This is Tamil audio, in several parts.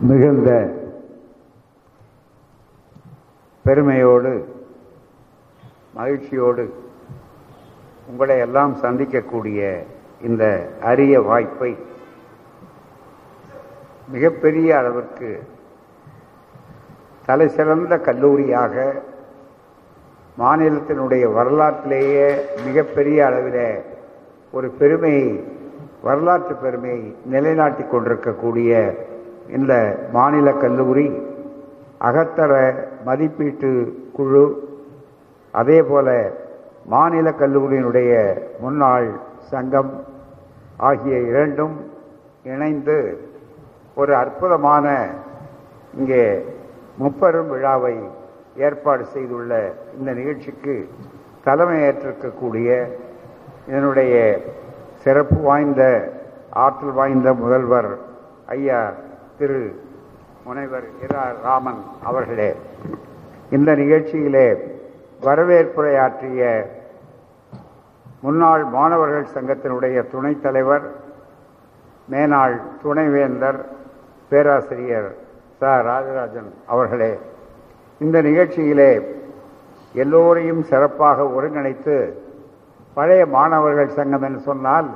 மிகுந்த பெருமையோடு மகிழ்ச்சியோடு உங்களை எல்லாம் சந்திக்கக்கூடிய இந்த அரிய வாய்ப்பை மிகப்பெரிய அளவிற்கு தலைசிறந்த கல்லூரியாக மாநிலத்தினுடைய வரலாற்றிலேயே மிகப்பெரிய அளவில் ஒரு பெருமையை வரலாற்று பெருமையை நிலைநாட்டிக் கொண்டிருக்கக்கூடிய இந்த மாநில கல்லூரி அகத்தர மதிப்பீட்டு குழு அதே போல மாநில கல்லூரியினுடைய முன்னாள் சங்கம் ஆகிய இரண்டும் இணைந்து ஒரு அற்புதமான இங்கே முப்பெரும் விழாவை ஏற்பாடு செய்துள்ள இந்த நிகழ்ச்சிக்கு தலைமை ஏற்றிருக்கக்கூடிய இதனுடைய சிறப்பு வாய்ந்த ஆற்றல் வாய்ந்த முதல்வர் ஐயா திரு முனைவர் இரா ராமன் அவர்களே இந்த நிகழ்ச்சியிலே வரவேற்புரையாற்றிய முன்னாள் மாணவர்கள் சங்கத்தினுடைய துணைத் தலைவர் மேனாள் துணைவேந்தர் பேராசிரியர் ச. ராஜராஜன் அவர்களே இந்த நிகழ்ச்சியிலே எல்லோரையும் சிறப்பாக ஒருங்கிணைத்து பழைய மாணவர்கள் சங்கம் என்று சொன்னால்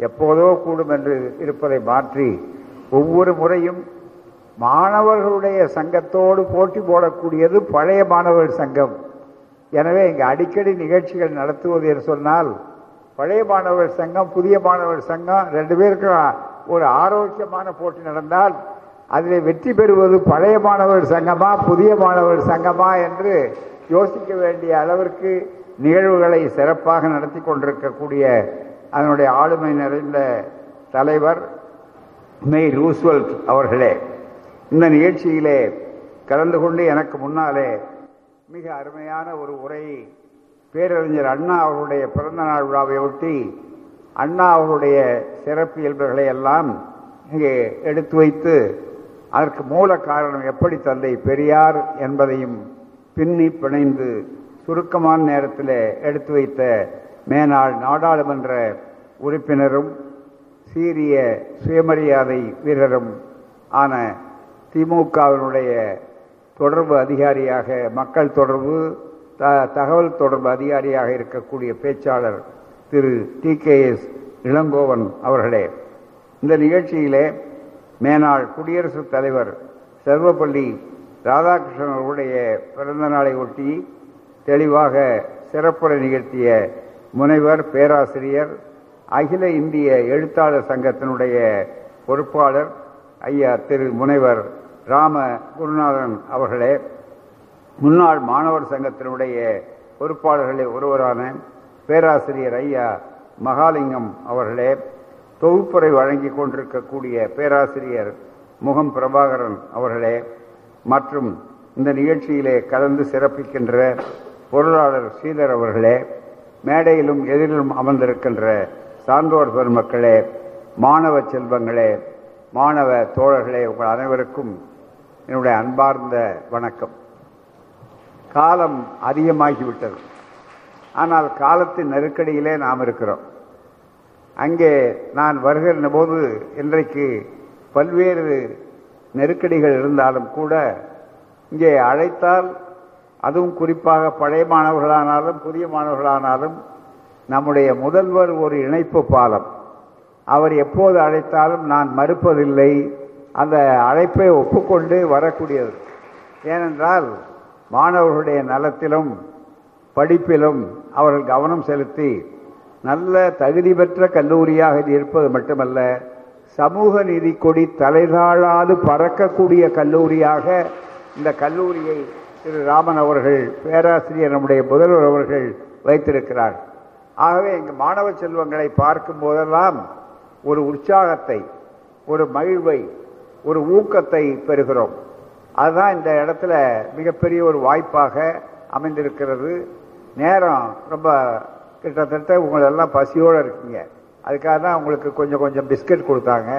எப்போதோ கூடும் என்று இருப்பதை மாற்றி ஒவ்வொரு முறையும் மாணவர்களுடைய சங்கத்தோடு போட்டி போடக்கூடியது பழைய மாணவர்கள் சங்கம். எனவே இங்கு அடிக்கடி நிகழ்ச்சிகள் நடத்துவது என்று சொன்னால் பழைய மாணவர் சங்கம் புதிய மாணவர் சங்கம் ரெண்டு பேருக்கும் ஒரு ஆரோக்கியமான போட்டி நடந்தால் அதில் வெற்றி பெறுவது பழைய மாணவர் சங்கமா புதிய மாணவர் சங்கமா என்று யோசிக்க வேண்டிய அளவிற்கு நிகழ்வுகளை சிறப்பாக நடத்தி கொண்டிருக்கக்கூடிய அதனுடைய ஆளுமை நிறைந்த தலைவர் மெய் ரூஸ்வெல்ட் அவர்களே இந்த நிகழ்ச்சியிலே கலந்து கொண்டு எனக்கு முன்னாலே மிக அருமையான ஒரு உரையை பேரறிஞர் அண்ணா அவருடைய பிறந்த நாள் விழாவை ஒட்டி அண்ணா அவருடைய சிறப்பு இயல்புகளை எல்லாம் இங்கே எடுத்து வைத்து அதற்கு மூல காரணம் எப்படி தந்தை பெரியார் என்பதையும் பின்னி பிணைந்து சுருக்கமான நேரத்தில் எடுத்து வைத்த மேனாள் நாடாளுமன்ற உறுப்பினரும் சீரிய சுயமரியாதை வீரரும் ஆன திமுகவினுடைய தொடர்பு அதிகாரியாக மக்கள் தொடர்பு த தகவல் தொடர்பு அதிகாரியாக இருக்கக்கூடிய பேச்சாளர் Thiru T K S Elangovan அவர்களே இந்த நிகழ்ச்சியிலே மேனாள் குடியரசுத் தலைவர் சர்வப்பள்ளி ராதாகிருஷ்ணன் அவருடைய பிறந்த நாளை ஒட்டி தெளிவாக சிறப்புரை நிகழ்த்திய முனைவர் பேராசிரியர் அகில இந்திய எழுத்தாளர் சங்கத்தினுடைய பொறுப்பாளர் ஐயா திரு முனைவர் ராம குருநாதன் அவர்களே முன்னாள் மாணவர் சங்கத்தினுடைய பொறுப்பாளர்களில் ஒருவரான பேராசிரியர் ஐயா மகாலிங்கம் அவர்களே தொகுப்புரை வழங்கி கொண்டிருக்கக்கூடிய பேராசிரியர் முகம் பிரபாகரன் அவர்களே மற்றும் இந்த நிகழ்ச்சியிலே கலந்து சிறப்பிக்கின்ற பொருளாளர் ஸ்ரீதர் அவர்களே மேடையிலும் எதிரிலும் அமர்ந்திருக்கின்ற சான்றோர் பெருமக்களே மாணவ செல்வங்களே மாணவ தோழர்களே உங்கள் அனைவருக்கும் என்னுடைய அன்பார்ந்த வணக்கம். காலம் அதிகமாகிவிட்டது. ஆனால் காலத்தின் நெருக்கடியிலே நாம் இருக்கிறோம். அங்கே நான் வருகிற போது இன்றைக்கு பல்வேறு நெருக்கடிகள் இருந்தாலும் கூட இங்கே அழைத்தால் அதுவும் குறிப்பாக பழைய மாணவர்களானாலும் புதிய மாணவர்களானாலும் நம்முடைய முதல்வர் ஒரு இணைப்பு பாலம். அவர் எப்போது அழைத்தாலும் நான் மறுப்பதில்லை. அந்த அழைப்பை ஒப்புக்கொண்டு வரக்கூடியது ஏனென்றால் மாணவர்களுடைய நலத்திலும் படிப்பிலும் அவர்கள் கவனம் செலுத்தி நல்ல தகுதி பெற்ற கல்லூரியாக இது இருப்பது மட்டுமல்ல சமூக நீதி கொடி தலைதாழாது பறக்கக்கூடிய கல்லூரியாக இந்த கல்லூரியை திரு ராமன் அவர்கள் பேராசிரியர் நம்முடைய முதல்வர் அவர்கள் வைத்திருக்கிறார். ஆகவே எங்கள் மாணவ செல்வங்களை பார்க்கும் போதெல்லாம் ஒரு உற்சாகத்தை ஒரு மகிழ்வை ஒரு ஊக்கத்தை பெறுகிறோம். அதுதான் இந்த இடத்துல மிகப்பெரிய ஒரு வாய்ப்பாக அமைந்திருக்கிறது. நேரம் ரொம்ப கிட்டத்தட்ட உங்களெல்லாம் பசியோடு இருக்கீங்க. அதுக்காக தான் உங்களுக்கு கொஞ்சம் கொஞ்சம் பிஸ்கட் கொடுத்தாங்க.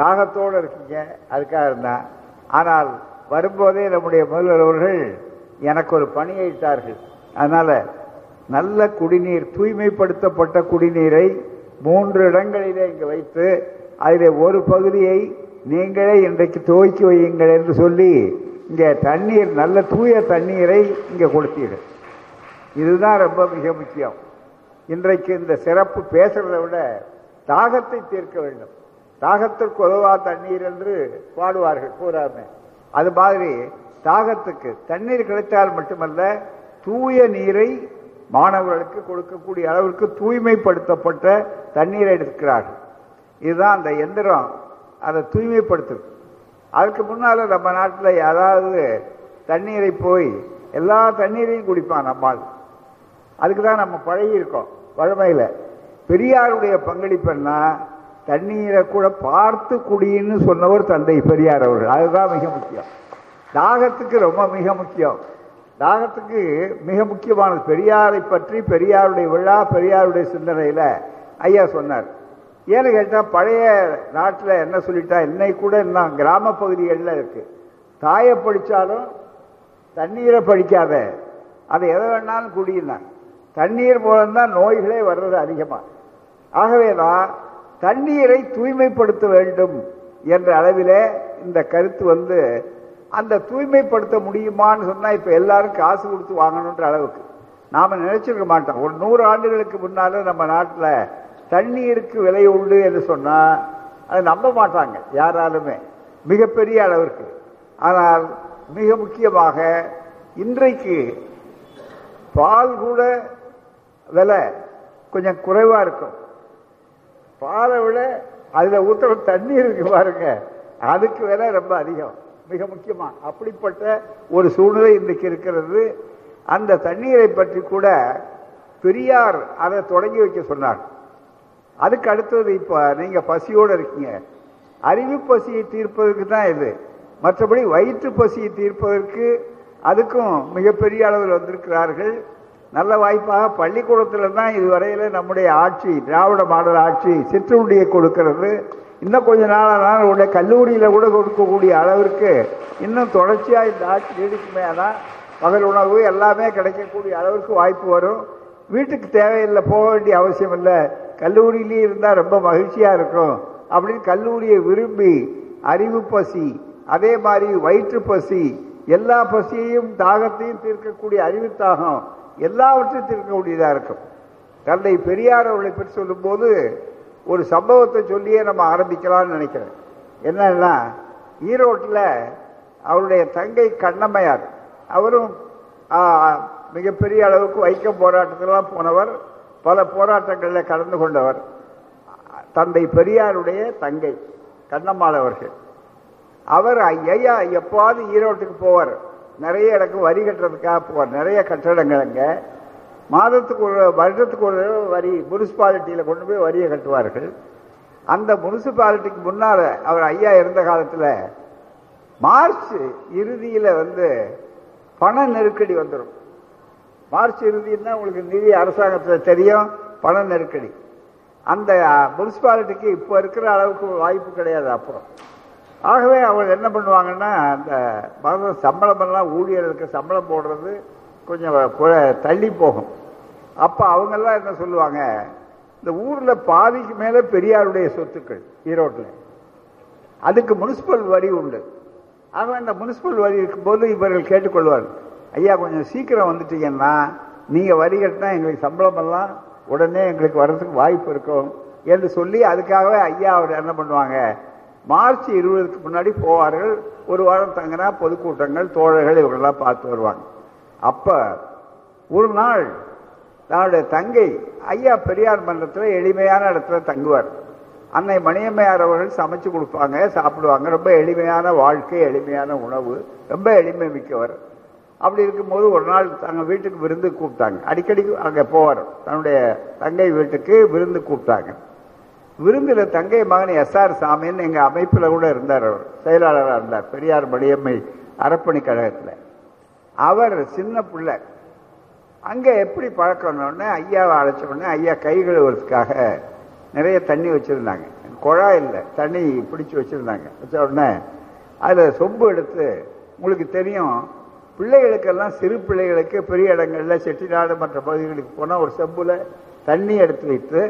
தாகத்தோடு இருக்கீங்க. அதுக்காக இருந்தேன் ஆனால் வரும்போதே நம்முடைய முதல்வர் அவர்கள் எனக்கு ஒரு பணியை இட்டார்கள் அதனால் நல்ல குடிநீர் தூய்மைப்படுத்தப்பட்ட குடிநீரை மூன்று இடங்களிலே இங்கு வைத்து அதில் ஒரு பகுதியை நீங்களே இன்றைக்கு துவைக்கி வையுங்கள் என்று சொல்லி இங்கே தண்ணீர் நல்ல தூய தண்ணீரை இங்கே கொடுத்தீர்கள் இதுதான் ரொம்ப மிக முக்கியம். இன்றைக்கு இந்த சிறப்பு பேசுறதை விட தாகத்தை தீர்க்க வேண்டும். தாகத்திற்கு உதவா தண்ணீர் என்று பாடுவார்கள் பூராமே. அது மாதிரி தாகத்துக்கு தண்ணீர் கிடைத்தால் மட்டுமல்ல தூய நீரை மாணவர்களுக்கு கொடுக்கக்கூடிய அளவிற்கு தூய்மைப்படுத்தப்பட்ட தண்ணீரை எடுக்கிறார்கள். இதுதான் அந்த எந்திரம். அதை தூய்மைப்படுத்துது அதுக்கு முன்னால நம்ம நாட்டில் யாராவது தண்ணீரை போய் எல்லா தண்ணீரையும் குடிப்பான் நம்மால். அதுக்கு தான் நம்ம பழகி இருக்கோம் பெரியாருடைய பங்களிப்புன்னா தண்ணீரை கூட பார்த்து குடின்னு சொன்னவர் தந்தை பெரியார் அவர்கள். அதுதான் மிக முக்கியம். தாகத்துக்கு ரொம்ப மிக முக்கியம். தாகத்துக்கு மிக முக்கியமானது. பெரியாரை பற்றி பெரியாருடைய விழா பெரியாருடைய சிந்தனையில் ஐயா சொன்னார். ஏன்னு கேட்டால் பழைய நாட்டில் என்ன சொல்லிட்டா என்னை கூட என்ன கிராம பகுதிகளில் இருக்கு. தாயை படித்தாலும் தண்ணீரை படிக்காத அதை எதை வேணாலும் குடியினாங்க தண்ணீர் மூலம்தான் நோய்களே வர்றது அதிகமாக ஆகவே தான் தண்ணீரை தூய்மைப்படுத்த வேண்டும் என்ற அளவிலே இந்த கருத்து வந்து அந்த தூய்மைப்படுத்த முடியுமான்னு சொன்னா இப்ப எல்லாரும் காசு கொடுத்து வாங்கணுன்ற அளவுக்கு. நாம நினைச்சிருக்க மாட்டோம். ஒரு நூறு ஆண்டுகளுக்கு முன்னால நம்ம நாட்டில் தண்ணீருக்கு விலை உண்டு என்று சொன்னா அதை நம்ப மாட்டாங்க யாராலுமே. மிகப்பெரிய அளவிற்கு. ஆனால் மிக முக்கியமாக இன்றைக்கு பால் கூட விலை கொஞ்சம் குறைவா இருக்கும். பாலை விட அதுல ஊற்றுற தண்ணீர் இருக்கு பாருங்க அதுக்கு விலை ரொம்ப அதிகம். மிக முக்கியமான அப்படிப்பட்ட ஒரு சூழ்நிலை இன்றைக்கு இருக்கிறது. அந்த தண்ணீரை பற்றி கூட பெரியார் அதை தொடங்கி வைக்க சொன்னார். அதுக்கு அடுத்தது இப்போ நீங்கள் பசியோடு இருக்கீங்க. அறிவு பசியை தீர்ப்பதற்கு தான் இது. மற்றபடி வயிற்று பசியை தீர்ப்பதற்கு அதுக்கும் மிகப்பெரிய அளவில் வந்திருக்கிறார்கள். நல்ல வாய்ப்பாக பள்ளிக்கூடத்தில் தான் இதுவரையில் நம்முடைய ஆட்சி திராவிட மாடல் ஆட்சி சிற்றுண்டியை கொடுக்கிறது. இன்னும் கொஞ்ச நாளான உடைய கல்லூரியில் கூட கொடுக்கக்கூடிய அளவிற்கு இன்னும் தொடர்ச்சியாக இந்த ஆட்சி நீடிக்குமே ஆனால் பகல் உணவு எல்லாமே கிடைக்கக்கூடிய அளவிற்கு வாய்ப்பு வரும். வீட்டுக்கு தேவையில்லை போக வேண்டிய அவசியம் இல்லை. கல்லூரியிலேயே இருந்தால் ரொம்ப மகிழ்ச்சியாக இருக்கும். அப்படின்னு கல்லூரியை விரும்பி அறிவு பசி அதே மாதிரி வயிற்று பசி எல்லா பசியையும் தாகத்தையும் தீர்க்கக்கூடிய அறிவு தாகம் எல்லாவற்றையும் திருக்கக்கூடியதாக இருக்கும். தந்தை பெரியார் அவர்களை பற்றி சொல்லும்போது ஒரு சம்பவத்தை சொல்லியே நம்ம ஆரம்பிக்கலாம்னு நினைக்கிறேன். என்னன்னா ஈரோட்டில் அவருடைய தங்கை கண்ணம்மையார் அவரும் மிகப்பெரிய அளவுக்கு வைக்கம் போராட்டத்திலாம் போனவர் பல போராட்டங்களில் கலந்து கொண்டவர். தந்தை பெரியாருடைய தங்கை கண்ணம்மாள் அவர்கள். அவர் ஐயா எப்பாவது ஈரோட்டுக்கு போவார். நிறைய இடக்கு வரி கட்டுறதுக்காக போவார். நிறைய கட்டடங்கள் அங்க. மாதத்துக்கு ஒரு வருடத்துக்கு ஒரு வரி முனிசிபாலிட்டியில கொண்டு போய் வரியை கட்டுவார்கள். அந்த முனிசிபாலிட்டிக்கு முன்னால அவர் ஐயா இருந்த காலத்துல மார்ச் இறுதியில வந்து பண நெருக்கடி வந்துடும் மார்ச் இறுதினா உங்களுக்கு நிதி அரசாங்கத்தில் தெரியும் பண நெருக்கடி. அந்த முனிசிபாலிட்டிக்கு இப்போ இருக்கிற அளவுக்கு வாய்ப்பு கிடையாது அப்புறம். ஆகவே அவங்க என்ன பண்ணுவாங்கன்னா அந்த மத சம்பளம் எல்லாம் ஊழியர்களுக்கு சம்பளம் போடுறது கொஞ்சம் தள்ளி போகும். அப்போ அவங்கெல்லாம் என்ன சொல்லுவாங்க இந்த ஊரில் பாதிக்கு மேலே பெரியாருடைய சொத்துக்கள் ஈரோட்டில். அதுக்கு முனிசிபல் வரி உண்டு. ஆக இந்த முனிசிபல் வரி இருக்கும்போது இவர்கள் கேட்டுக்கொள்வார் ஐயா கொஞ்சம் சீக்கிரம் வந்துட்டீங்கன்னா நீங்கள் வரி கட்டினா எங்களுக்கு சம்பளமெல்லாம் உடனே எங்களுக்கு வர்றதுக்கு வாய்ப்பு இருக்கும். என்று சொல்லி அதுக்காகவே ஐயா அவர் என்ன பண்ணுவாங்க மார்ச் இருபதுக்கு முன்னாடி போவார்கள். ஒரு வாரம் தங்கினா பொதுக்கூட்டங்கள் தோழர்கள் இவர்களெல்லாம் பார்த்து வருவாங்க. அப்ப ஒரு நாள் தன்னுடைய தங்கை ஐயா பெரியார் மன்றத்தில் எளிமையான இடத்துல தங்குவார். அன்னை மணியம்மையார் அவர்கள் சமைச்சு கொடுப்பாங்க சாப்பிடுவாங்க. ரொம்ப எளிமையான வாழ்க்கை எளிமையான உணவு ரொம்ப எளிமை மிக்கவர். அப்படி இருக்கும்போது ஒரு நாள் தங்க வீட்டுக்கு விருந்து கூப்பிட்டாங்க. அடிக்கடி அங்கே போவார். தன்னுடைய தங்கை வீட்டுக்கு விருந்து கூப்பிட்டாங்க. விருந்தில் தங்கை மகன் எஸ் ஆர் சாமின்னு எங்கள் அமைப்பில் கூட இருந்தார் அவர். செயலாளராக இருந்தார். பெரியார் மணியம்மை அரப்பணி கழகத்தில். அவர் சின்ன பிள்ளை. அங்கே எப்படி பழக்கணும்னு ஐயாவை அழைச்ச உடனே ஐயா கை கழுவுறதுக்காக நிறைய தண்ணி வச்சுருந்தாங்க. குழாய் இல்லை தண்ணி பிடிச்சி வச்சுருந்தாங்க. வச்ச உடனே அதில் சொம்பு எடுத்து உங்களுக்கு தெரியும் பிள்ளைகளுக்கெல்லாம் சிறு பிள்ளைகளுக்கு பெரிய இடங்களில் செட்டிநாடு மற்ற பகுதிகளுக்கு போனால் ஒரு செம்பில் தண்ணி எடுத்து வைத்து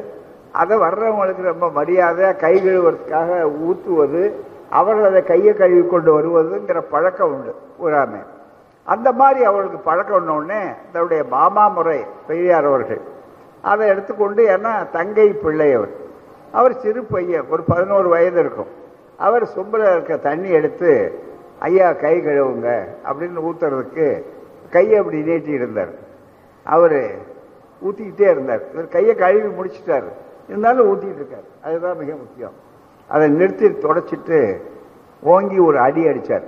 அதை வர்றவங்களுக்கு ரொம்ப மரியாதை கை கழுவுறதுக்காக ஊற்றுவது அவர்கள் அதை கையை கழுவி கொண்டு வருவதுங்கிற பழக்கம் உண்டு ஊராமே அந்த மாதிரி அவர்களுக்கு பழக்கம் உடனே தன்னுடைய மாமா முறை பெரியார் அவர்கள் அதை எடுத்துக்கொண்டு ஏன்னா தங்கை பிள்ளை அவர். அவர் சிறு பையன் ஒரு பதினோரு வயது இருக்கும். அவர் சொம்பில் இருக்க தண்ணி எடுத்து ஐயா கை கழுவுங்க அப்படின்னு ஊத்துறதுக்கு கையை அப்படி நீட்டி இருந்தார் அவர் ஊற்றிக்கிட்டே இருந்தார். இவர் கையை கழுவி முடிச்சிட்டார். இருந்தாலும் ஊற்றிட்டு இருக்கார். அதுதான் மிக முக்கியம். அதை நிறுத்தி தொடச்சிட்டு ஓங்கி ஒரு அடி அடித்தார்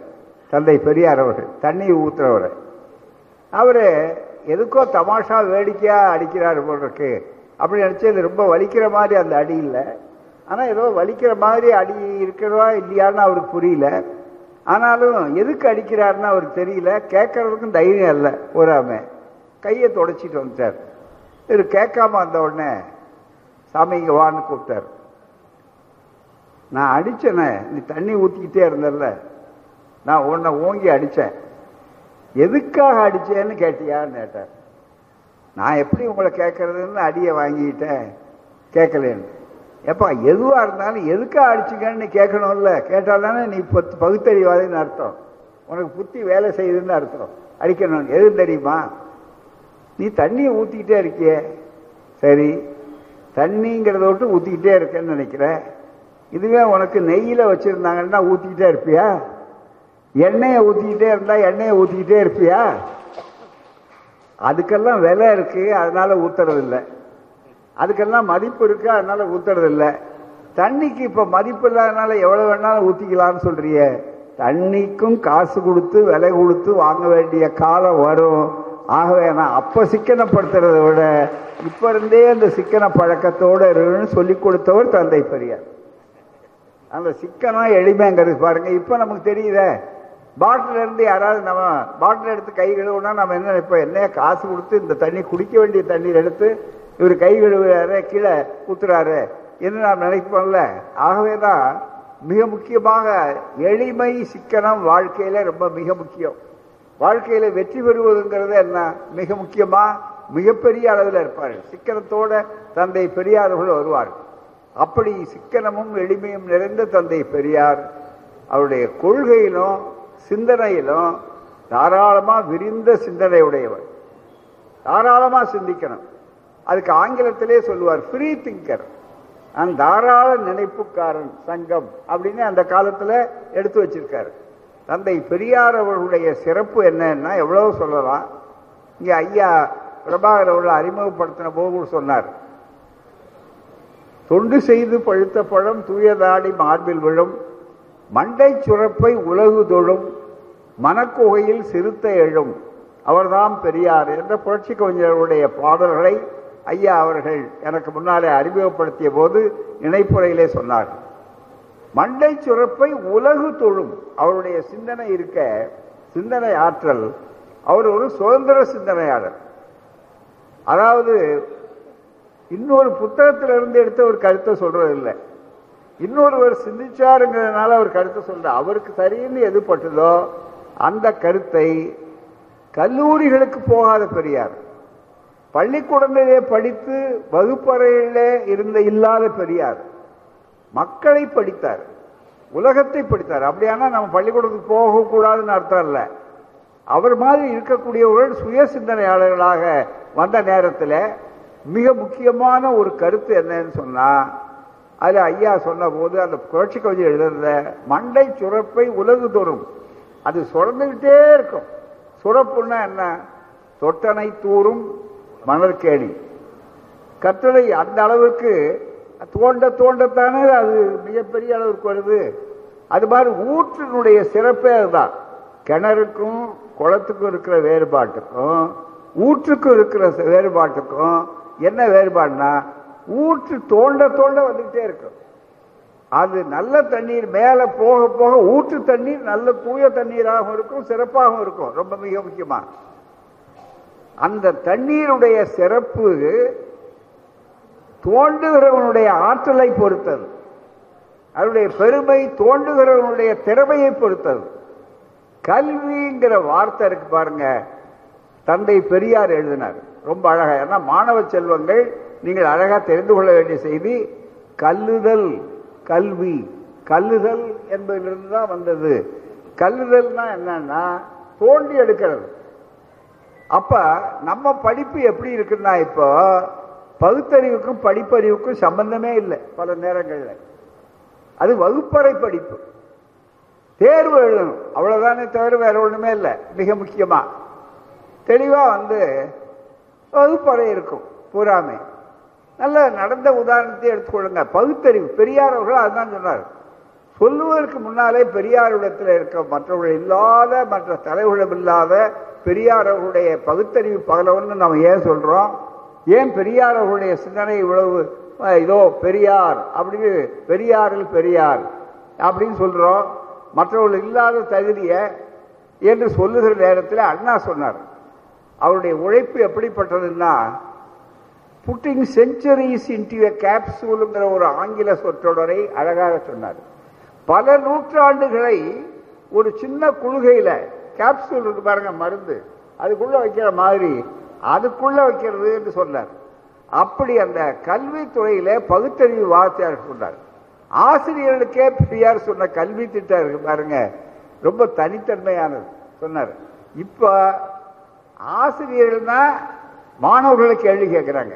தந்தை பெரியார் அவர்கள். தண்ணி ஊத்துறவரை. அவர் எதுக்கோ தமாஷா வேடிக்கையா அடிக்கிறார் போல அப்படின்னு அப்படி நினைச்சு இது ரொம்ப வலிக்கிற மாதிரி அந்த அடி இல்லை. ஆனால் ஏதோ வலிக்கிற மாதிரி அடி இருக்கிறதா இல்லையான்னு அவருக்கு புரியல. ஆனாலும் எதுக்கு அடிக்கிறாருன்னு அவருக்கு தெரியல. கேட்கறதுக்கும் தைரியம் இல்லை. ஒராம கையை தொடச்சிட்டு வந்துட்டார். இவர் கேட்காம வந்த உடனே சாமி இங்கே வான்னு கூப்பிட்டார். நான் அடித்தேனே நீ தண்ணி ஊற்றிக்கிட்டே இருந்தல்ல. நான் உன்னை ஓங்கி அடித்தேன் எதுக்காக அடித்தேன்னு கேட்டியான்னு கேட்டார். நான் எப்படி உங்களை கேட்கறதுன்னு அடியை வாங்கிட்டேன். கேட்கலேன்னு எப்பா எதுவாக இருந்தாலும் எதுக்காக அடிச்சுங்கன்னு கேட்கணும்ல. கேட்டால் தானே நீ பத்து பகுத்தறிவாதின்னு அர்த்தம். உனக்கு புத்தி வேலை செய்யுதுன்னு அர்த்தம். அடிக்கணும். எது தெரியுமா? நீ தண்ணியை ஊற்றிக்கிட்டே இருக்கியே. சரி தண்ணிங்கிறத விட்டு ஊற்றிக்கிட்டே இருக்கேன்னு நினைக்கிறேன் இதுவே உனக்கு நெய்யில் வச்சுருந்தாங்கன்னா ஊற்றிக்கிட்டே இருப்பியா? எண்ணெயை ஊற்றிக்கிட்டே இருந்தா எண்ணெயை ஊற்றிக்கிட்டே இருப்பியா? அதுக்கெல்லாம் விலை இருக்கு அதனால ஊத்துறது இல்லை அதுக்கெல்லாம் மதிப்பு இருக்கு அதனால ஊத்துறது இல்லை தண்ணிக்கு இப்ப மதிப்பு இல்லாதனால எவ்வளவு வேணாலும் ஊத்திக்கலாம்னு சொல்றிய. தண்ணிக்கும் காசு கொடுத்து விலை கொடுத்து வாங்க வேண்டிய காலம் வரும். ஆகவே நான் அப்போ சிக்கனப்படுத்துறதை விட இப்போ இருந்தே அந்த சிக்கன பழக்கத்தோட இருக்குன்னு சொல்லி கொடுத்தவர் தந்தை பெரியார். அந்த சிக்கனம் எளிமைங்கிறது பாருங்க இப்போ நமக்கு தெரியுதே. பாட்டில் இருந்து யாராவது நம்ம பாட்டில் எடுத்து கை கழுவுனா நம்ம என்ன இப்போ என்ன காசு கொடுத்து இந்த தண்ணி குடிக்க வேண்டிய தண்ணீர் எடுத்து இவர் கை கழுவுறாரு கீழே ஊத்துறாரு என்று நாம் நினைப்போம்ல. ஆகவேதான் மிக முக்கியமாக எளிமை சிக்கனம் வாழ்க்கையில் ரொம்ப மிக முக்கியம். வாழ்க்கையில வெற்றி பெறுவதுங்கிறது என்ன? மிக முக்கியமா? மிகப்பெரிய அளவில் இருப்பார்கள். சிக்கனத்தோட தந்தை பெரியார்கள் வருவார்கள் அப்படி சிக்கனமும் எளிமையும் நிறைந்த தந்தை பெரியார் அவருடைய கொள்கையிலும் சிந்தனையிலும் தாராளமா விரிந்த சிந்தனை உடையவர். தாராளமா சிந்திக்கணும். அதுக்கு ஆங்கிலத்திலே சொல்லுவார் ஃப்ரீ திங்கர் அந்த தாராள நினைப்புக்காரன் சங்கம் அப்படின்னு அந்த காலத்தில் எடுத்து வச்சிருக்காரு. தந்தை பெரியார் அவர்களுடைய சிறப்பு என்னன்னா எவ்வளவு சொல்லலாம். இங்கே ஐயா பிரபாகர் அவர்கள் அறிமுகப்படுத்தின போது சொன்னார். தொண்டு செய்து பழுத்த பழம் தூயதாடி மார்பில் விழும் மண்டை சுரப்பை உலகு தொழும் மனக்குகையில் சிறுத்தை எழும். அவர்தாம் பெரியார். என்ற புரட்சி கவிஞர்களுடைய பாடல்களை ஐயா அவர்கள் எனக்கு முன்னாலே அறிமுகப்படுத்திய போது இணைப்புரையிலே சொன்னார் மண்டை சுரப்பை உலகு தொழும். அவருடைய சிந்தனை இருக்க சிந்தனை ஆற்றல் அவர் ஒரு சுதந்திர சிந்தனையாளர். அதாவது இன்னொரு புத்தகத்திலிருந்து எடுத்து ஒரு கருத்தை சொல்றது இல்லை இன்னொருவர் சிந்திச்சாருங்கிறதுனால அவர் கருத்தை சொல்ற. அவருக்கு சரின்னு எது பட்டதோ அந்த கருத்தை கல்லூரிகளுக்கு போகாத பெரியார் பள்ளிக்கூடங்களிலே படித்து வகுப்பறையிலே இருந்த இல்லாத பெரியார் மக்களை படித்தார். உலகத்தை படித்தார். அப்படியானா நம்ம பள்ளிக்கூடத்துக்கு போகக்கூடாதுன்னு அர்த்தம் இல்லை. அவர் மாதிரி இருக்கக்கூடியவர்கள் சுய சிந்தனையாளர்களாக வந்த நேரத்தில் மிக முக்கியமான ஒரு கருத்து என்னன்னு சொன்னா அதில் ஐயா சொன்ன போது அந்த புரட்சி கவிதை எழுதுறத மண்டை சுரப்பை உலகு தோறும் அது சுரந்துகிட்டே இருக்கும். சுரப்புன்னா என்ன? தொட்டனை தூரும் மணற்கேணி. கட்டளை அந்த அளவுக்கு தோண்ட தோண்டத்தானே அது மிகப்பெரிய அளவுக்கு வருது. அது மாதிரி ஊற்றினுடைய சிறப்பே அதுதான். கிணறுக்கும் குளத்துக்கும் இருக்கிற வேறுபாட்டுக்கும் ஊற்றுக்கும் இருக்கிற வேறுபாட்டுக்கும் என்ன வேறுபாடுனா ஊற்று தோண்ட தோண்ட வந்துகிட்டே இருக்கும். அது நல்ல தண்ணீர் மேலே போக போக ஊற்று தண்ணீர் நல்ல தூய தண்ணீராகவும் இருக்கும் சிறப்பாகவும் இருக்கும். ரொம்ப மிக முக்கியமாக அந்த தண்ணீருடைய சிறப்பு தோண்டுகிறவனுடைய ஆற்றலை பொறுத்தது. அதனுடைய பெருமை தோண்டுகிறவனுடைய திறமையை பொறுத்தது. கல்விங்கிற வார்த்தை இருக்கு பாருங்க தந்தை பெரியார் எழுதினார். ரொம்ப அழகா ஏன்னா மாணவ செல்வங்கள் நீங்கள் அழகா தெரிந்து கொள்ள வேண்டிய செய்தி கல்லுதல் கல்வி கல்லுதல் என்பதிலிருந்து தான் வந்தது. கல்லுதல்னா என்னன்னா தோண்டி எடுக்கிறது. அப்ப நம்ம படிப்பு எப்படி இருக்குன்னா இப்போ பகுத்தறிவுக்கும் படிப்பறிவுக்கும் சம்பந்தமே இல்லை பல நேரங்களில். அது வகுப்பறை படிப்பு. தேர்வு எழுதணும். அவ்வளவுதானே தவிர வேற ஒண்ணுமே இல்லை. மிக முக்கியமா. தெளிவா வந்து வகுப்பறை இருக்கும். பூராமே. நல்ல நடந்த உதாரணத்தை எடுத்துக்கொள்ளுங்க. பகுத்தறிவு. பெரியார் அவர்கள் அதுதான் சொன்னார். சொல்லுவதற்கு முன்னாலே பெரியாரிடத்தில் இருக்க மற்றவர்கள் இல்லாத மற்ற தலைவர்களும் இல்லாத பெரியார் அவர்களுடைய பகுத்தறிவு பகலவன்னு நம்ம ஏன் சொல்றோம்? ஏன் பெரியார் அவர்களுடைய சிந்தனை இவ்வளவு இதோ பெரியார் அப்படின்னு பெரியாரில் பெரியார் அப்படின்னு சொல்றோம். மற்றவர்கள் இல்லாத தகுதியை என்று சொல்லுகிற நேரத்தில் அண்ணா சொன்னார். அவருடைய உழைப்பு எப்படிப்பட்டதுன்னா புட்டிங் செஞ்சுரிஸ் இன்டு எ கேப்சூலுங்கிற ஒரு ஆங்கில சொற்றொடரை அழகாக சொன்னார். பல நூற்றாண்டுகளை ஒரு சின்ன கொள்கையில் கேப்சூல் இருக்கு பாருங்க மருந்து அதுக்குள்ள வைக்கிற மாதிரி அதுக்குள்ள வைக்கிறது என்று சொன்னார். அப்படி அந்த கல்வித்துறையில பகுத்தறிவு வார்த்தையாக சொன்னார். ஆசிரியர்களுக்கே பெரியார் சொன்ன கல்வி திட்டம் இருக்கு பாருங்க ரொம்ப தனித்தன்மையானது சொன்னார். இப்ப ஆசிரியர்கள்னா மாணவர்களை கேள்வி கேட்கிறாங்க.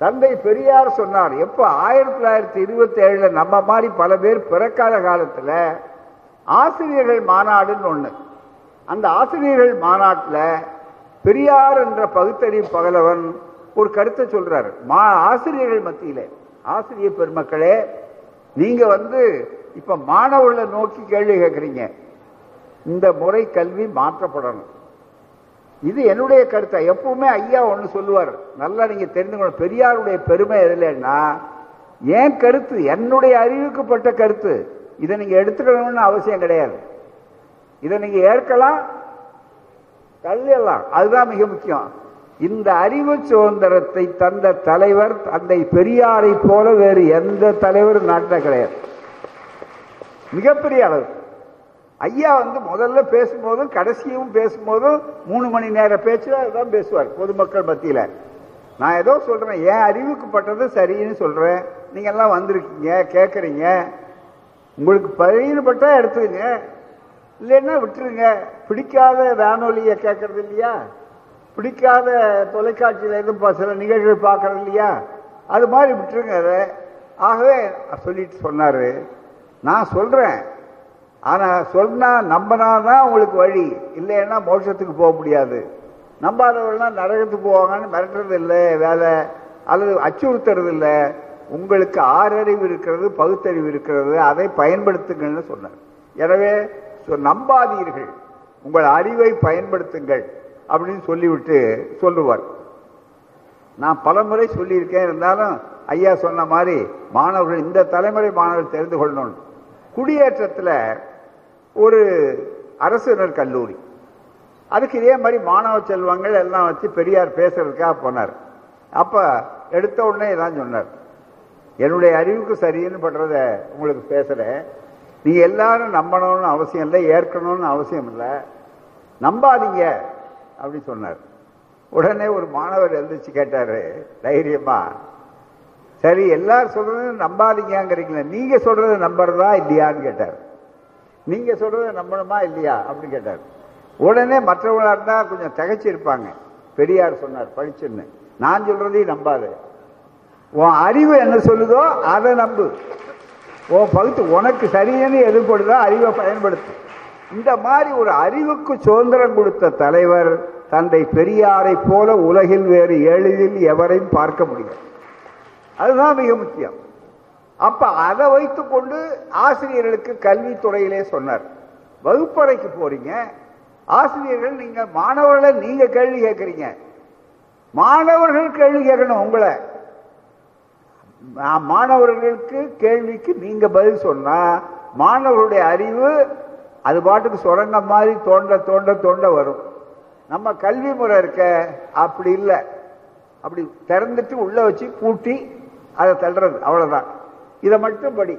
தந்தை பெரியார் சொன்னார் எப்ப ஆயிரத்தி தொள்ளாயிரத்தி இருபத்தி ஏழுல நம்ம மாதிரி பல பேர் பிறக்காத காலத்துல ஆசிரியர்கள் மாநாடுன்னு ஒண்ணு. அந்த ஆசிரியர்கள் மாநாட்டில் பெரியார் என்ற பகுத்தறிவு பகலவன் ஒரு கருத்தை சொல்றாரு. மா ஆசிரியர்கள் மத்தியில ஆசிரியர் பெருமக்களே நீங்க வந்து இப்ப மாணவர்களை நோக்கி கேள்வி கேட்கறீங்க. இந்த முறை கல்வி மாற்றப்படணும். இது என்னுடைய கருத்தை? எப்பவுமே ஐயா ஒன்று சொல்லுவார். நல்லா நீங்க தெரிந்துக்கணும் பெரியாருடைய பெருமை எதுலன்னா என் கருத்து என்னுடைய அறிவுக்குப்பட்ட கருத்து. இதை நீங்க எடுத்துக்கணும்னு அவசியம் கிடையாது. இதை நீங்க ஏற்கலாம் தள்ளலாம் அதுதான் மிக முக்கியம். இந்த அறிவு சுதந்திரத்தை தந்த தலைவர் தந்தை பெரியாரை போல வேறு எந்த தலைவரும் நாட்டில் கிடையாது. மிகப்பெரிய அளவு. ஐயா வந்து முதல்ல பேசும்போதும் கடைசியும் பேசும்போதும் மூணு மணி நேர பேச்சு தான் பேசுவார் பொதுமக்கள் மத்தியில. நான் ஏதோ சொல்றேன் அறிவுக்கு அறிவுக்குப்பட்டது சரின்னு சொல்றேன். நீங்க எல்லாம் வந்திருக்கீங்க கேட்கறீங்க உங்களுக்கு பயிர்பட்டா எடுத்துக்கங்க. இல்லைன்னா விட்டுருங்க. பிடிக்காத வானொலியை கேட்கறது இல்லையா? பிடிக்காத தொலைக்காட்சியில் எதுவும் சில நிகழ்வுகள் பார்க்கறது இல்லையா? அது மாதிரி விட்டுருங்க அதை. ஆகவே சொல்லிட்டு சொன்னார். நான் சொல்கிறேன் ஆனால் சொன்னால் நம்பினா நம்பினாதான் உங்களுக்கு வழி. இல்லைன்னா மோட்சத்துக்கு போக முடியாது. நம்பாதவர்கள்லாம் நரகத்துக்கு போவாங்கன்னு மிரட்டுறது இல்லை வேலை. அல்லது அச்சுறுத்துறது இல்லை. உங்களுக்கு ஆறறிவு இருக்கிறது பகுத்தறிவு இருக்கிறது. அதை பயன்படுத்துங்கள்னு சொன்னார். எனவே ஸோ நம்பாதீர்கள். உங்கள் அறிவை பயன்படுத்துங்கள். அப்படின்னு சொல்லிவிட்டு சொல்லுவார். நான் பலமுறை சொல்லியிருக்கேன். இருந்தாலும் ஐயா சொன்ன மாதிரி மாணவர்கள் இந்த தலைமுறை மாணவர்கள் தெரிந்து கொள்ளணும். குடியேற்றத்தில் ஒரு அரசினர் கல்லூரி. அதுக்கு இதே மாதிரி மாணவ செல்வங்கள் எல்லாம் வச்சு பெரியார் பேசுறதுக்காக போனார். அப்போ எடுத்த உடனே தான் சொன்னார். என்னுடைய அறிவுக்கு சரின்னு பண்றத உங்களுக்கு பேசுகிறேன் நீ எல்லாரும் நம்பணும்னு அவசியம் இல்லை ஏற்கணும்னு அவசியம் இல்லை. நம்பாதீங்க அப்படின்னு சொன்னார். உடனே ஒரு மாணவர் எழுந்திரிச்சு கேட்டார் தைரியமா சரி எல்லாரும் சொல்றதும் நம்பாதீங்கிறீங்களே நீங்க சொல்றதை நம்புறதா இல்லையான்னு கேட்டார். நீங்க சொல்றதை நம்பணுமா இல்லையா அப்படின்னு கேட்டார். உடனே மற்றவங்களா இருந்தா கொஞ்சம் திகைச்சிருப்பாங்க பெரியார் சொன்னார் படிச்சுன்னு நான் சொல்றதையும் நம்பாது. உன் அறிவு என்ன சொல்லுதோ அதை நம்பு. உன் பகுத்து உனக்கு சரியான எதிர்படுதோ அறிவை பயன்படுத்து. இந்த மாதிரி ஒரு அறிவுக்கு சுதந்திரம் கொடுத்த தலைவர் தந்தை பெரியாரை போல உலகில் வேறு எளிதில் எவரையும் பார்க்க முடியும் அதுதான் மிக முக்கியம். அப்ப அதை வைத்துக் கொண்டு ஆசிரியர்களுக்கு கல்வித்துறையிலே சொன்னார். வகுப்பறைக்கு போறீங்க. ஆசிரியர்கள் நீங்க மாணவர்களை நீங்க கேள்வி கேட்கறீங்க. மாணவர்கள் கேள்வி கேட்கணும் உங்களை. மாணவர்களுக்கு கேள்விக்கு நீங்க பதில் சொன்னா மாணவர்களுடைய அறிவு அது பாட்டுக்கு சுரங்க மாதிரி தோண்ட தோண்ட தோண்ட வரும். நம்ம கல்வி முறை இருக்க அப்படி இல்லை. அப்படி திறந்துட்டு உள்ள வச்சு பூட்டி அதை தள்ளுறது அவ்வளவுதான். இதை மட்டும் படி.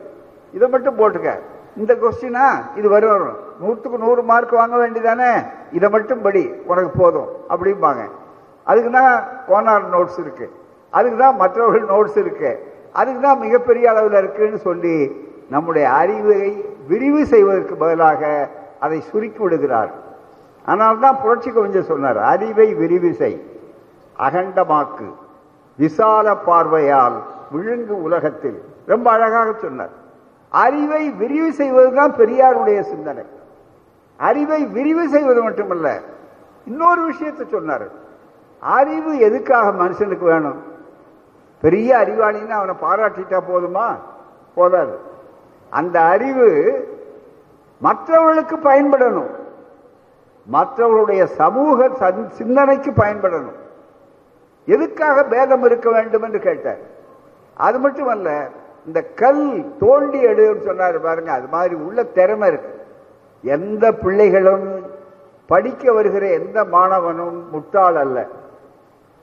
இதை மட்டும் போட்டுக்க. இந்த கொஸ்டினா இது வரும் வரும். நூற்றுக்கு நூறு மார்க் வாங்க வேண்டியதானே? இதை மட்டும் படி. உனக்கு போதும். அப்படிம்பாங்க. அதுக்கு தான் கோனார் நோட்ஸ் இருக்கு. அதுக்கு தான் மற்றவர்கள் நோட்ஸ் இருக்கு. அதுக்கு தான் மிகப்பெரிய அளவில் இருக்குன்னு சொல்லி நம்முடைய அறிவை விரிவு செய்வதற்கு பதிலாக அதை சுருக்கி விடுகிறார். அதனால்தான் புரட்சி கவிஞர் சொன்னார் அறிவை விரிவு செய் அகண்டமாக்கு விசால பார்வையால் விழுங்கு உலகத்தில். ரொம்ப அழகாக சொன்னார். அறிவை விரிவு செய்வதுதான் பெரியாருடைய சிந்தனை. அறிவை விரிவு செய்வது மட்டுமல்ல இன்னொரு விஷயத்தை சொன்னார். அறிவு எதுக்காக மனுஷனுக்கு வேணும்? பெரிய அறிவாளின்னு அவனை பாராட்டிட்டா போதுமா? போதாது. அந்த அறிவு மற்றவர்களுக்கு பயன்படணும். மற்றவர்களுடைய சமூக சந்- சிந்தனைக்கு பயன்படணும். எதுக்காக பேதம் இருக்க வேண்டும் என்று கேட்டார். அது அல்ல இந்த கல் தோண்டி எடுன்னு சொன்னார் பாருங்க அது மாதிரி உள்ள திறமை இருக்கு. எந்த பிள்ளைகளும் படிக்க வருகிற எந்த மாணவனும் முட்டாள் அல்ல.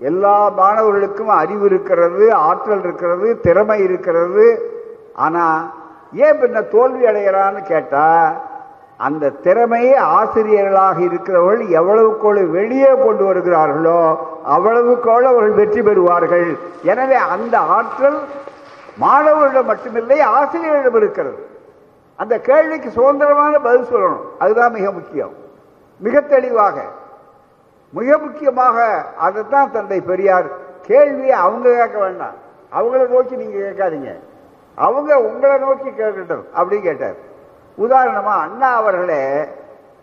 எல்லா மாணவர்களுக்கும் அறிவு இருக்கிறது ஆற்றல் இருக்கிறது திறமை இருக்கிறது. ஆனா ஏன் பின்ன தோல்வி அடைகிறான்னு கேட்டா அந்த திறமையை ஆசிரியர்களாக இருக்கிறவர்கள் எவ்வளவுக்கோடு வெளியே கொண்டு வருகிறார்களோ அவ்வளவுக்கோடு அவர்கள் வெற்றி பெறுவார்கள். எனவே அந்த ஆற்றல் மாணவர்களிடம் மட்டுமில்லை ஆசிரியர்களிடம் இருக்கிறது. அந்த கேள்விக்கு சுதந்திரமான பதில் சொல்லணும். அதுதான் மிக முக்கியம். மிக தெளிவாக மிக முக்கியமாக அதைத்தான் தந்தை பெரியார். கேள்வியை அவங்க கேட்க வேண்டாம். அவங்கள நோக்கி நீங்க கேட்காதீங்க. அவங்க உங்களை நோக்கி கேட்கட்டும் அப்படின்னு கேட்டார். உதாரணமா அண்ணா அவர்களே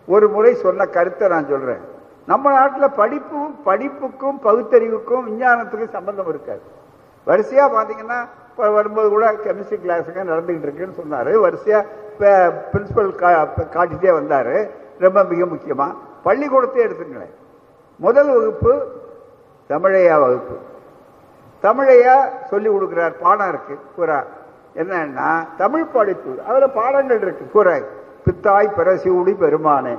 ஒரு முறை சொன்ன கருத்தை நான் சொல்றேன். நம்ம நாட்டில் படிப்பும் படிப்புக்கும் பகுத்தறிவுக்கும் விஞ்ஞானத்துக்கும் சம்பந்தம் இருக்காது. வரிசையா பாத்தீங்கன்னா இப்போ வரும்போது கூட கெமிஸ்ட்ரி கிளாஸுக்கு நடந்துகிட்டு இருக்குன்னு சொன்னாரு. வரிசையா பிரின்சிபல் காட்டிட்டே வந்தாரு. ரொம்ப மிக முக்கியமா. பள்ளிக்கூடத்தையே எடுத்துங்களேன் முதல் வகுப்பு தமிழையா வகுப்பு. தமிழையா சொல்லி கொடுக்கிறார் பாடம் இருக்கு பூரா என்னன்னா தமிழ் படிப்பு அதுல பாடங்கள் இருக்கு கூறாய் பித்தாய் பிரசிவுடி பெருமானே.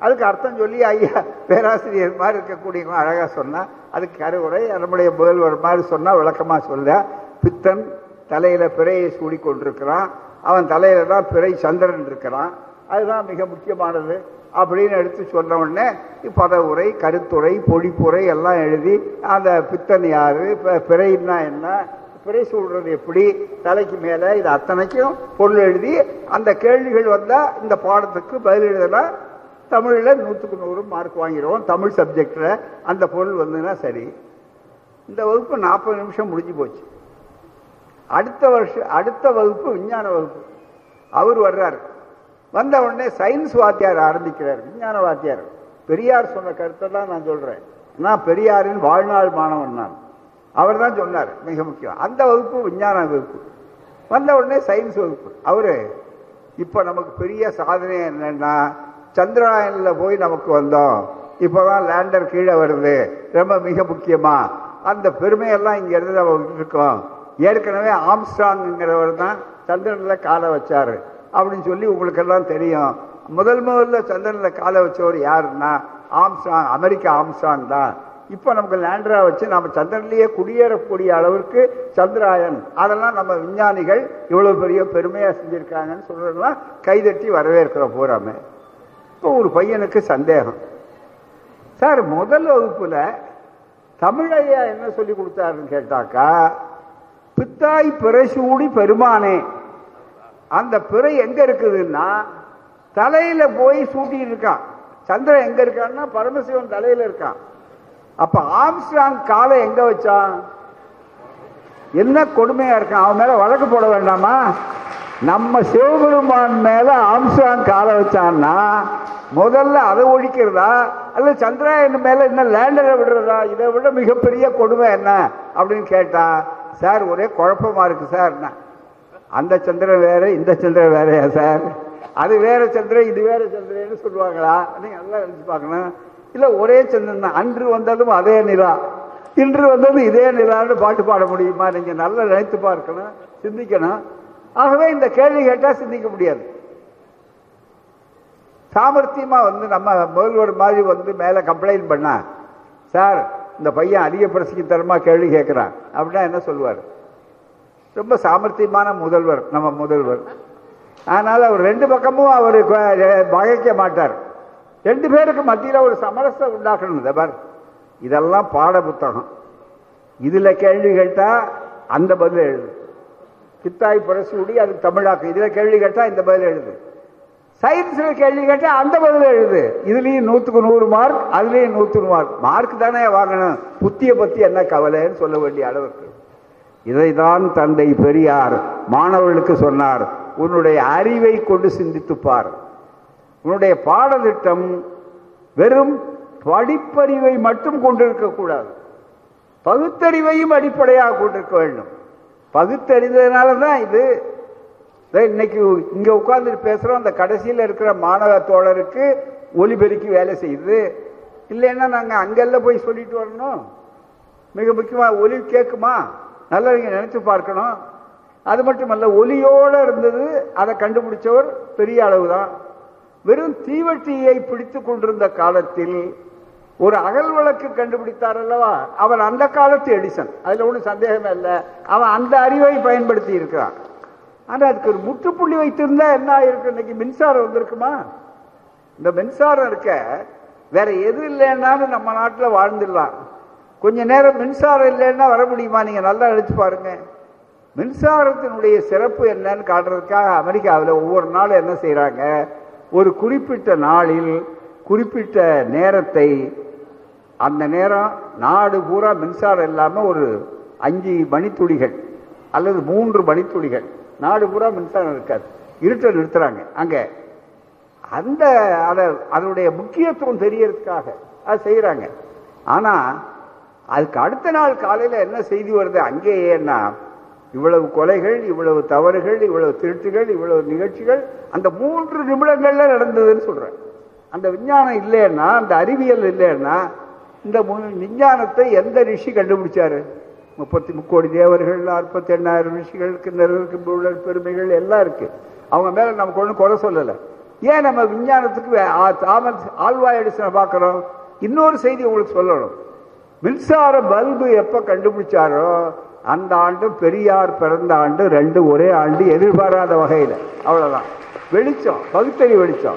அதுக்கு அர்த்தம் சொல்லி ஐயா பேராசிரியர் மாதிரி இருக்கக்கூடியவங்க அழகா சொன்னா அதுக்கு கருவுரை நம்முடைய முதல்வர் மாதிரி சொன்னா விளக்கமா சொல்ல பித்தன் தலையில பிறையை சூடி கொண்டிருக்கிறான் அவன் தலையில தான் பிறை சந்திரன் இருக்கிறான். அதுதான் மிக முக்கியமானது. அப்படின்னு எடுத்து சொன்ன உடனே பதவுரை கருத்துரை பொழிப்புரை எல்லாம் எழுதி அந்த பித்தன் யாரு ப- பிறைன்னா என்ன பிறை சொல்றது எப்படி தலைக்கு மேல இது அத்தனைக்கும் பொருள் எழுதி அந்த கேள்விகள் வந்தா இந்த பாடத்துக்கு பதில் எழுதலாம் தமிழில் நூற்றுக்கு நூறு மார்க் வாங்கிடுவோம் தமிழ் சப்ஜெக்டில் அந்த பொருள் வந்ததுன்னா சரி. இந்த வகுப்பு நாற்பது நிமிஷம் முடிஞ்சு போச்சு. அடுத்த வருஷம் அடுத்த வகுப்பு விஞ்ஞான வகுப்பு. அவர் வர்றாரு. வந்த உடனே சயின்ஸ் வாத்தியார் ஆரம்பிக்கிறார் விஞ்ஞான வாத்தியார். பெரியார் சொன்ன கருத்தை தான் நான் சொல்றேன். நான் பெரியாரின் வாழ்நாள் மாணவன் நான். அவர் தான் சொன்னார் மிக முக்கியம். அந்த வகுப்பு விஞ்ஞான வகுப்பு. வந்த உடனே சயின்ஸ் வகுப்பு. அவரு இப்ப நமக்கு பெரிய சாதனை என்னன்னா சந்திராயனில் போய் நமக்கு வந்தோம். இப்பதான் லேண்டர் கீழே வருது. ரொம்ப மிக முக்கியமா. அந்த பெருமையெல்லாம் இங்க இருந்து நம்ம இருக்கோம் ஏற்கனவே ஆம்ஸ்டாங்கிறவர் தான் சந்திரன்ல காலை வச்சாரு. அப்படின்னு சொல்லி உங்களுக்கு எல்லாம் தெரியும். முதல் முதல்ல சந்திரன்ல காலை வச்சவர் யாருன்னா ஆம்சாங் அமெரிக்கா ஆம்சாங் தான். இப்ப நமக்கு லேண்டரா வச்சு நம்ம சந்திரன்லயே குடியேறக்கூடிய அளவிற்கு சந்திராயன். அதெல்லாம் நம்ம விஞ்ஞானிகள் இவ்வளவு பெரிய பெருமையா செஞ்சிருக்காங்கன்னு சொல்றதெல்லாம் கைதட்டி வரவேற்கிற பூராமே இப்போ ஒரு பையனுக்கு சந்தேகம். சார் முதல் வகுப்புல தமிழையா என்ன சொல்லி கொடுத்தாருன்னு கேட்டாக்கா பித்தாய் பிறசூடி பெருமானே அந்த பிறை எங்க இருக்குதுன்னா தலையில போய் சூட்டிட்டு இருக்கான் சந்திரன் எங்க இருக்கான்னா பரமசிவன் தலையில இருக்கான் அப்ப ஆம்ஸ்டாங் காலை எங்க வச்சான்? என்ன கொடுமையா இருக்கான்? அவன் மேல வழக்கு போட வேண்டாமா? நம்ம சிவபெருமான் மேல ஆம்ஸ்டாங் காலை வச்சான்னா முதல்ல அதை ஒழிக்கிறதா? அல்ல சந்திராயன் மேல என்ன லேண்டரை விடுறதா? இதை விட மிகப்பெரிய கொடுமை என்ன? அப்படின்னு கேட்டா சார் ஒரே குழப்பமா இருக்கு சார். அந்த சந்திரன் வேற இந்த சந்திரன் வேறையா சார்? அது வேற சந்திரன் இது வேற சந்திரன்னு சொல்லுவாங்களா? நீங்க நல்லா நினைச்சு பார்க்கணும். இல்ல ஒரே சந்திரன் தான். அன்று வந்ததும் அதே நிலா. இன்று வந்தது இதே நிலான்னு பாட்டு பாட முடியுமா? நீங்க நல்லா நினைத்து பார்க்கணும் சிந்திக்கணும். ஆகவே இந்த கேள்வி கேட்டா சிந்திக்க முடியாது. சாமர்த்தியமா வந்து நம்ம முதல்வர் மாதிரி வந்து மேல கம்ப்ளைண்ட் பண்ணா சார் இந்த பையன் அதிக பிரசிக்கு தரமா கேள்வி கேட்கிறான் அப்படின்னா என்ன சொல்லுவார்? ரொம்ப சாமர்த்தியமான முதல்வர் நம்ம முதல்வர். ஆனால் அவர் ரெண்டு பக்கமும் அவர் வகைக்க மாட்டார். ரெண்டு பேருக்கு மத்தியில் ஒரு சமரசம் உண்டாக்கணும் இதை பார். இதெல்லாம் பாட புத்தகம். இதுல கேள்வி கேட்டா அந்த பதில் எழுது. பித்தாய் புரசூடி அது தமிழாக்கு இதுல கேள்வி கேட்டா இந்த பதில் எழுது. சயின்ஸ்ல கேள்வி கேட்டா அந்த பதில் எழுது. இதுலயும் நூத்துக்கு நூறு மார்க் அதுலயும் நூத்துக்கு மார்க். மார்க் தானே வாங்கணும். புத்திய பத்தி என்ன கவலைன்னு சொல்ல வேண்டிய அளவுக்கு. இதைதான் தந்தை பெரியார் மாணவர்களுக்கு சொன்னார். உன்னுடைய அறிவை கொண்டு சிந்தித்துப்பார் உன்னுடைய பாடத்திட்டம் வெறும் படிப்பறிவை மட்டும் கொண்டிருக்க கூடாது. பகுத்தறிவையும் அடிப்படையாக கொண்டிருக்க வேண்டும். பகுத்தறிந்ததுனால தான் இது இன்னைக்கு இங்க உட்கார்ந்துட்டு பேசுறோம். அந்த கடைசியில் இருக்கிற மாணவ தோழருக்கு ஒலிபெருக்கி வேலை செய்யுது. இல்லைன்னா நாங்கள் அங்கெல்லாம் போய் சொல்லிட்டு வரணும். மிக முக்கியமாக ஒலி கேட்குமா நல்லா நீங்க நினைச்சு பார்க்கணும். அது மட்டுமல்ல ஒலியோட இருந்தது அதை கண்டுபிடிச்சவர் பெரிய அளவு தான் வெறும் தீவட்டியை பிடித்து கொண்டிருந்த காலத்தில் ஒரு அகல் விளக்கு கண்டுபிடித்தார் அல்லவா? அவன் அந்த காலத்து எடிசன். அதுல ஒன்றும் சந்தேகமே இல்லை. அவன் அந்த அறிவை பயன்படுத்தி இருக்கிறான். ஆனா அதுக்கு ஒரு முற்றுப்புள்ளி வைத்திருந்தா என்ன ஆயிருக்கு? இன்னைக்கு மின்சாரம் வந்திருக்குமா? இந்த மின்சாரம் இருக்க வேற எது இல்லைன்னாலும் நம்ம நாட்டில் வாழ்ந்துடலாம். கொஞ்ச நேரம் மின்சாரம் இல்லைன்னா வர முடியுமா? நீங்க நல்லா நினைச்சு பாருங்க. மின்சாரத்தினுடைய சிறப்பு என்னன்னு காட்டுறதுக்காக அமெரிக்காவில் ஒவ்வொரு நாளும் என்ன செய்யறாங்க ஒரு குறிப்பிட்ட நாளில் குறிப்பிட்ட நேரத்தை அந்த நேரம் நாடு பூரா மின்சாரம் இல்லாம ஒரு அஞ்சு மணித்துளிகள் அல்லது மூன்று மணித்துளிகள். நாடு பூரா மின்சாரம் இருக்காது. இருட்டை நிறுத்துறாங்க. அங்க அந்த அதை அதனுடைய முக்கியத்துவம் தெரியறதுக்காக அது செய்யறாங்க ஆனா அதுக்கு அடுத்த நாள் காலையில் என்ன செய்தி வருது? அங்கேயேன்னா இவ்வளவு கொலைகள் இவ்வளவு தவறுகள் இவ்வளவு திருட்டுகள் இவ்வளவு நிகழ்ச்சிகள் அந்த மூன்று நிமிடங்கள்ல நடந்ததுன்னு சொல்றேன் அந்த விஞ்ஞானம் இல்லைன்னா அந்த அறிவியல் இல்லைன்னா இந்த விஞ்ஞானத்தை எந்த ரிஷி கண்டுபிடிச்சாரு? முப்பத்தி முக்கோடி தேவர்கள் நாற்பத்தி எண்ணாயிரம் ரிஷிகள் உள்ள பெருமைகள் எல்லாம் இருக்கு. அவங்க மேல நமக்கு ஒன்றும் குறை சொல்லலை. ஏன் நம்ம விஞ்ஞானத்துக்கு தாமஸ் ஆழ்வாய் எடிசனை பார்க்குறோம்? இன்னொரு செய்தி உங்களுக்கு சொல்லணும். மின்சார பல்பு எப்ப கண்டுபிடிச்சாரோ அந்த ஆண்டு பெரியார் பிறந்த ஆண்டு ரெண்டு ஒரே ஆண்டு எதிர்பாராத வகையில். அவ்வளவுதான். வெளிச்சம் பகுத்தறிவு வெளிச்சம்.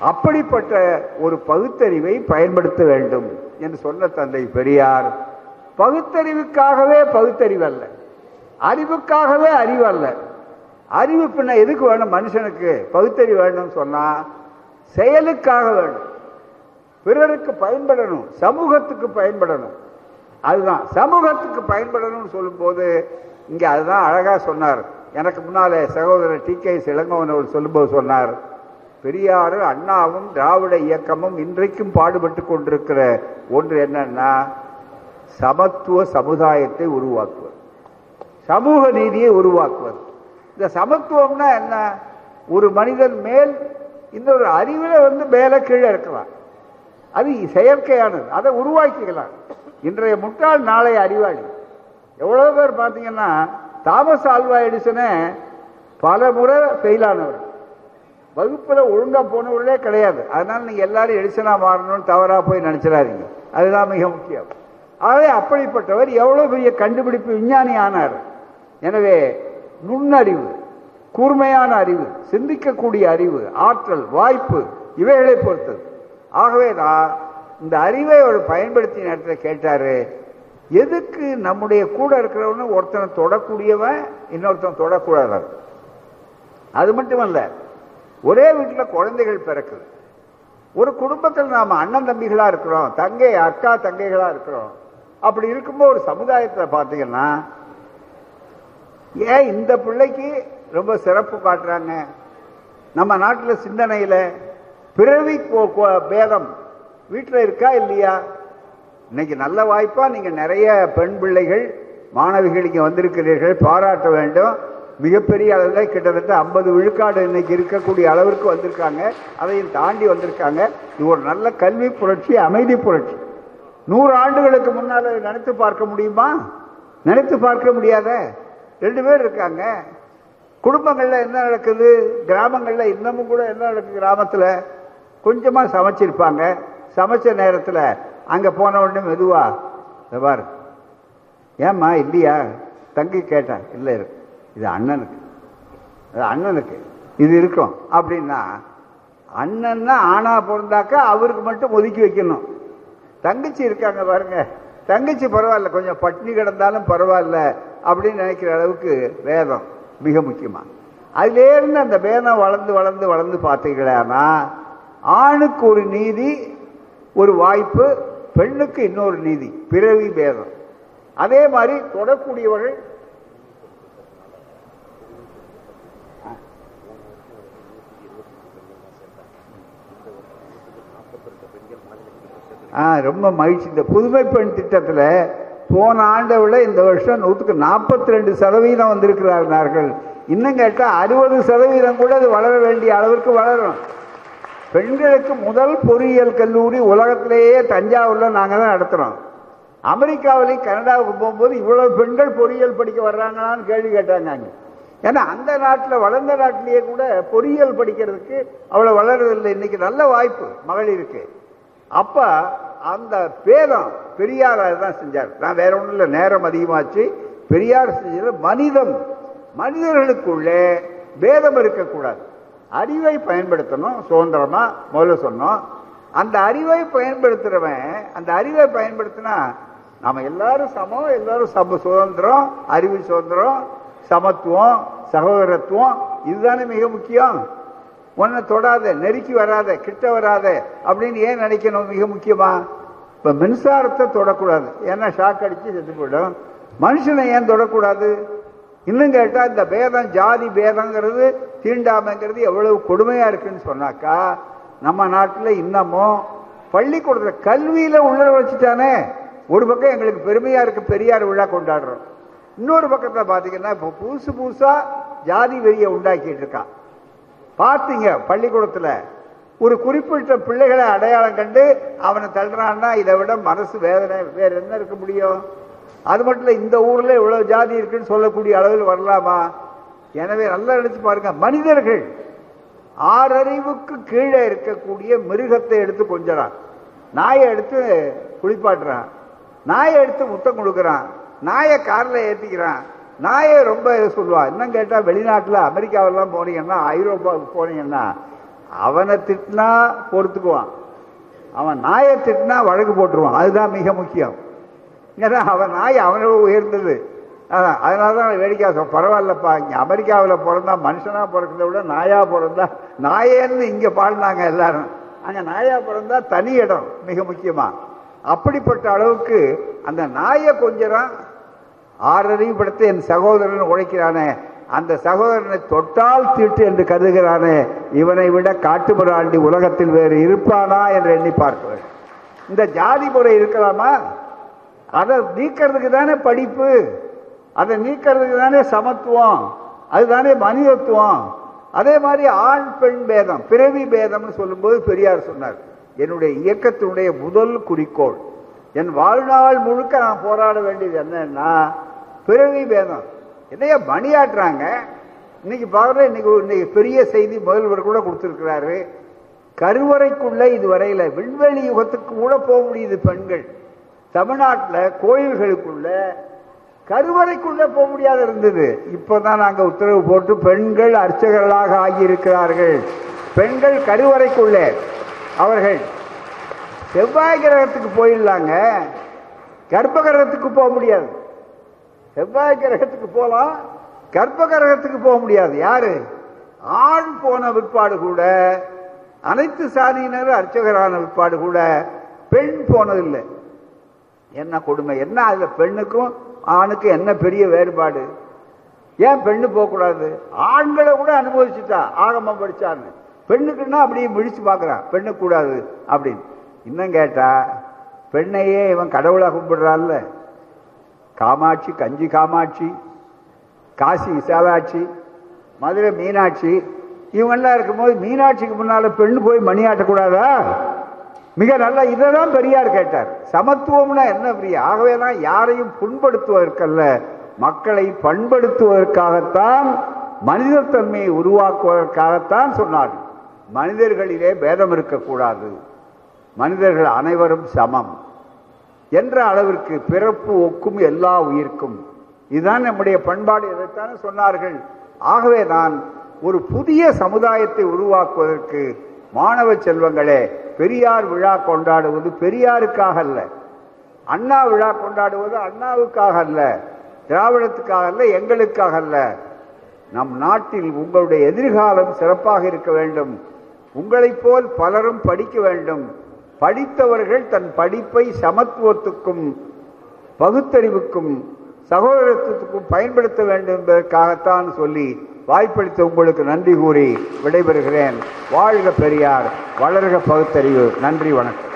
அப்படிப்பட்ட ஒரு பகுத்தறிவை பயன்படுத்த வேண்டும் என்று சொன்ன தந்தை பெரியார். பகுத்தறிவுக்காகவே பகுத்தறிவு அல்ல அறிவுக்காகவே அறிவு அல்ல அறிவு பின்ன எதுக்கு வேணும் மனுஷனுக்கு? பகுத்தறிவு வேணும்னு சொன்னா செயலுக்காக வேணும். பிறருக்கு பயன்படணும் சமூகத்துக்கு பயன்படணும். அதுதான். சமூகத்துக்கு பயன்படணும்னு சொல்லும்போது இங்கே அதுதான் அழகாக சொன்னார். எனக்கு முன்னாலே சகோதரர் டி கே இளங்கோவன் அவர் சொல்லும்போது சொன்னார் பெரியாரும் அண்ணாவும் திராவிட இயக்கமும் இன்றைக்கும் பாடுபட்டு கொண்டிருக்கிற ஒன்று என்னன்னா சமத்துவ சமுதாயத்தை உருவாக்குவது. சமூக நீதியை உருவாக்குவது. இந்த சமத்துவம்னா என்ன? ஒரு மனிதன் மேல் இன்னொரு அறிவில் வந்து மேலே கீழே இருக்கலாம். அது செயற்கையானது. அதை உருவாக்கிக்கலாம். இன்றைய முட்டாள் நாளைய அறிவாளி. எவ்வளவு பேர் பார்த்தீங்கன்னா தாமஸ் ஆல்வா எடிசனே பல முறை ஃபெயில் ஆனவர். வகுப்பில் ஒழுங்கா போனவர்களே கிடையாது. அதனால நீங்க எல்லாரும் எடிசனா மாறணும்னு தவறா போய் நினைச்சிடாதீங்க. அதுதான் மிக முக்கியம். ஆகவே அப்படிப்பட்டவர் எவ்வளவு பெரிய கண்டுபிடிப்பு விஞ்ஞானி ஆனார். எனவே நுண்ணறிவு கூர்மையான அறிவு சிந்திக்கக்கூடிய அறிவு ஆற்றல் வாய்ப்பு இவைகளை பொறுத்தது. ஆகவே நான் இந்த அறிவை அவர் பயன்படுத்தி நேரத்தில் கேட்டாரு எதுக்கு நம்முடைய கூட இருக்கிறவனு ஒருத்தனை தொடக்கூடியவன் இன்னொருத்தன் தொடக்கூடாது அது மட்டுமல்ல ஒரே வீட்டில் குழந்தைகள் பிறக்குது. ஒரு குடும்பத்தில் நாம் அண்ணன் தம்பிகளா இருக்கிறோம் தங்கை அக்கா தங்கைகளா இருக்கிறோம். அப்படி இருக்கும்போது ஒரு சமுதாயத்தில் பார்த்தீங்கன்னா ஏன் இந்த பிள்ளைக்கு ரொம்ப சிறப்பு காட்டுறாங்க? நம்ம நாட்டில் சிந்தனையில் பிறவி பேதம் வீட்டில் இருக்கா இல்லையா? இன்னைக்கு நல்ல வாய்ப்பாக நீங்கள் நிறைய பெண் பிள்ளைகள் மாணவிகள் இங்கே வந்திருக்கிறீர்கள் பாராட்ட வேண்டும். மிகப்பெரிய அளவில் கிட்டத்தட்ட ஐம்பது விழுக்காடு இன்னைக்கு இருக்கக்கூடிய அளவிற்கு வந்திருக்காங்க. அதையும் தாண்டி வந்திருக்காங்க. இது ஒரு நல்ல கல்வி புரட்சி அமைதி புரட்சி. நூறு ஆண்டுகளுக்கு முன்னால் நினைத்து பார்க்க முடியுமா? நினைத்து பார்க்க முடியாத. ரெண்டு பேர் இருக்காங்க. குடும்பங்களில் என்ன நடக்குது? கிராமங்களில் இன்னமும் கூட என்ன நடக்குது? கிராமத்தில் கொஞ்சமாக சமைச்சிருப்பாங்க. சமைச்ச நேரத்தில் அங்கே போன உடனே மெதுவா பாரு. ஏம்மா இல்லையா? தங்கி கேட்டேன் இல்லை இருக்கு இது அண்ணனுக்கு. அது அண்ணனுக்கு. இது இருக்கும். அப்படின்னா அண்ணன்னா ஆணா பிறந்தாக்கா அவருக்கு மட்டும் ஒதுக்கி வைக்கணும். தங்கச்சி இருக்காங்க பாருங்க. தங்கச்சி பரவாயில்ல கொஞ்சம் பட்னி கிடந்தாலும் பரவாயில்ல அப்படின்னு நினைக்கிற அளவுக்கு வேதம் மிக முக்கியமா. அதிலேருந்து அந்த வேதம் வளர்ந்து வளர்ந்து வளர்ந்து பார்த்தீங்களா ஆணுக்கு ஒரு நீதி ஒரு வாய்ப்பு பெண்ணுக்கு இன்னொரு நீதி பிறவி பேதம். அதே மாதிரி தொடக்கூடியவர்கள் ஆ ரொம்ப மகிழ்ச்சி. இந்த புதுமை பெண் திட்டத்தில் போன ஆண்டை விட இந்த வருஷம் நூற்றுக்கு நாற்பத்தி ரெண்டு சதவீதம் வந்திருக்கிறார்கள். இன்னும் கேட்டால் அறுபது சதவீதம் கூட அது வளர வேண்டிய அளவிற்கு வளரும். பெண்களுக்கு முதல் பொறியியல் கல்லூரி உலகத்திலேயே தஞ்சாவூரில் நாங்கள் தான் நடத்துகிறோம் அமெரிக்காவிலையும் கனடாவுக்கு போகும்போது இவ்வளவு பெண்கள் பொறியியல் படிக்க வர்றாங்களான்னு கேள்வி கேட்டாங்க அங்கே. ஏன்னா அந்த நாட்டில் வளர்ந்த நாட்டிலேயே கூட பொறியியல் படிக்கிறதுக்கு அவ்வளோ வளர்றதில்லை. இன்னைக்கு நல்ல வாய்ப்பு மகளிருக்கு. அப்ப அந்த பேதம் பெரியார் தான் செஞ்சார். நான் வேற ஒன்றும் இல்லை நேரம் அதிகமாச்சு. பெரியார் செஞ்சது மனிதம். மனிதர்களுக்குள்ளே பேதம் இருக்கக்கூடாது. அறிவை பயன்படுத்தணும் சுதந்திரமா முதல்ல சொன்னோம். அந்த அறிவை பயன்படுத்துறவன் அந்த அறிவை பயன்படுத்தினா நம்ம எல்லாரும் சமம் எல்லாரும் சம சுதந்திரம் அறிவு சுதந்திரம் சமத்துவம் சகோதரத்துவம் இதுதானே மிக முக்கியம். உன்னை தொடாத நெருக்கி வராத கிட்ட வராத அப்படின்னு ஏன் நினைக்கணும் மிக முக்கியமா? இப்ப மின்சாரத்தை தொடக்கூடாது. ஏன்னா ஷாக் அடிச்சு செத்து போயிடும். மனுஷனை ஏன் தொடக்கூடாது? இன்னும் கேட்டா இந்த பேதம் ஜாதி பேதங்கிறது தீண்டாமைங்கிறது எவ்வளவு கொடுமையா இருக்குன்னு சொன்னாக்கா நம்ம நாட்டில் இன்னமும் பள்ளிக்கூடத்தில் கல்வியில உள்ள வச்சுட்டானே. ஒரு பக்கம் எங்களுக்கு பெருமையா இருக்கு பெரியார் விழா கொண்டாடுறோம். இன்னொரு பக்கத்தில் பார்த்தீங்கன்னா இப்போ புதுசு புதுசாக ஜாதி வெறியை உண்டாக்கிட்டு இருக்கான் பார்த்தீங்க பள்ளிக்கூடத்தில் ஒரு குறிப்பிட்ட பிள்ளைகளை அடையாளம் கண்டு அவனை தள்ளுறான்னா இதை விட மனசு வேதனை வேற என்ன இருக்க முடியும்? அது மட்டும் இல்லை இந்த ஊரில் இவ்வளோ ஜாதி இருக்குன்னு சொல்லக்கூடிய அளவில் வரலாமா? எனவே நல்லா எடுத்து பாருங்க மனிதர்கள் ஆறறிவுக்கு கீழே இருக்கக்கூடிய மிருகத்தை எடுத்து கொஞ்சறான். நாயை எடுத்து குளிப்பாட்டுறான். நாயை எடுத்து முத்தம் கொடுக்கறான். நாயை காரில் ஏற்றிக்கிறான் நாயை ரொம்ப சொல்லுவான் இன்னும் கேட்டால் வெளிநாட்டில் அமெரிக்காவெல்லாம் போனீங்கன்னா ஐரோப்பாவுக்கு போனீங்கன்னா அவனை திட்டினா பொறுத்துக்குவான். அவன் நாயை திட்டினா வழக்கு போட்டுருவான். அதுதான் மிக முக்கியம். ஏன்னா அவன் நாய் அவனோட உயர்ந்தது. அதனால தான் வேடிக்கை சொல்ல பரவாயில்லப்பா இங்கே அமெரிக்காவில் பிறந்தா மனுஷனாக பிறக்கிறத விட நாயாக பிறந்தா நாயேன்னு இங்கே பாடினாங்க எல்லாரும். அங்கே நாயாக பிறந்தா தனி இடம் மிக முக்கியமாக அப்படிப்பட்ட அளவுக்கு அந்த நாயை கொஞ்சம் ஆறறிவு படுத்த என் சகோதரன் உழைக்கிறானே. அந்த சகோதரனை தொட்டால் தீட்டு என்று கருதுகிறானே. இவனை விட காட்டுமிராண்டி உலகத்தில் வேறு இருப்பானா என்று எண்ணி பார்க்கிறேன். இந்த ஜாதி முறை இருக்கலாமா? அதை நீக்கிறதுக்கு தானே படிப்பு? அதை நீக்கிறதுக்கு தானே சமத்துவம் அதுதானே மனிதத்துவம். அதே மாதிரி ஆண் பெண் பேதம் பிறவி பேதம்னு சொல்லும்போது பெரியார் சொன்னார் என்னுடைய இயக்கத்தினுடைய முதல் குறிக்கோள் என் வாழ்நாள் முழுக்க நான் போராட வேண்டியது என்னன்னா பிறவி பேதம். என்னைய பணியாற்றுறாங்க? இன்னைக்கு பாக்குற இன்னைக்கு இன்னைக்கு பெரிய செய்தி முதல்வர் கூட கொடுத்துருக்கிறாரு கருவறைக்குள்ள இதுவரையில விண்வெளி யுகத்துக்கு கூட போக முடியுது பெண்கள். தமிழ்நாட்டில் கோயில்களுக்குள்ள கருவறைக்குள்ளே போக முடியாத இருந்தது. இப்பதான் நாங்கள் உத்தரவு போட்டு பெண்கள் அர்ச்சகர்களாக ஆகியிருக்கிறார்கள். பெண்கள் கருவறைக்குள்ளே. அவர்கள் செவ்வாய் கிரகத்துக்கு போயிடலாங்க. கர்ப்ப கிரகத்துக்கு போக முடியாது. செவ்வாய் கிரகத்துக்கு போகலாம். கர்ப்ப கிரகத்துக்கு போக முடியாது. யாரு? ஆண் போன விற்பாடு கூட அனைத்து சாதியினர் அர்ச்சகரான விற்பாடு கூட பெண் போனதில்லை. என்ன கொடுமை? என்ன? அதுல பெண்ணுக்கும் ஆணுக்கு என்ன பெரிய வேறுபாடு? ஏன் பெண்ணு போகக்கூடாது? ஆண்களை கூட அனுபவிச்சுட்டா ஆகமம் படிச்சான்னு பெண்ணுக்குன்னா அப்படியே விழிச்சு பார்க்குறான் பெண்ணு கூடாது அப்படின்னு. இன்னும் கேட்டா பெண்ணையே இவன் கடவுளாக கும்பிடுறான்ல. காமாட்சி கஞ்சி காமாட்சி காசி விசாலாட்சி மதுரை மீனாட்சி இவங்கெல்லாம் இருக்கும்போது மீனாட்சிக்கு முன்னால பெண்ணு போய் மணி ஆட்டக்கூடாதா? மிக நல்ல இதான் பெரியார் கேட்டார். சமத்துவம்னா என்ன பெரிய? ஆகவே தான் யாரையும் புண்படுத்துவதற்கல்ல மக்களை பண்படுத்துவதற்காகத்தான் மனிதத்தன்மையை உருவாக்குவதற்காகத்தான் சொன்னார். மனிதர்களிலே பேதம் இருக்கக்கூடாது. மனிதர்கள் அனைவரும் சமம். என்ற அளவிற்கு பிறப்பு ஒக்கும் எல்லா உயிர்க்கும். இதுதான் நம்முடைய பண்பாடு இதைத்தானே சொன்னார்கள். ஆகவே நான் ஒரு புதிய சமுதாயத்தை உருவாக்குவதற்கு மாணவ செல்வங்களே பெரியார் விழா கொண்டாடுவது பெரியாருக்காக அல்ல. அண்ணா விழா கொண்டாடுவது அண்ணாவுக்காக அல்ல. திராவிடத்துக்காக அல்ல எங்களுக்காக அல்ல. நம் நாட்டில் உங்களுடைய எதிர்காலம் சிறப்பாக இருக்க வேண்டும். உங்களைப் போல் பலரும் படிக்க வேண்டும். படித்தவர்கள் தன் படிப்பை சமத்துவத்துக்கும் பகுத்தறிவுக்கும் சகோதரத்துவத்துக்கும் பயன்படுத்த வேண்டும் என்பதற்காகத்தான் சொல்லி வாய்ப்பளித்த உங்களுக்கு நன்றி கூறி விடைபெறுகிறேன். வாழ்க பெரியார் வளர்க பகுத்தறிவு. நன்றி வணக்கம்.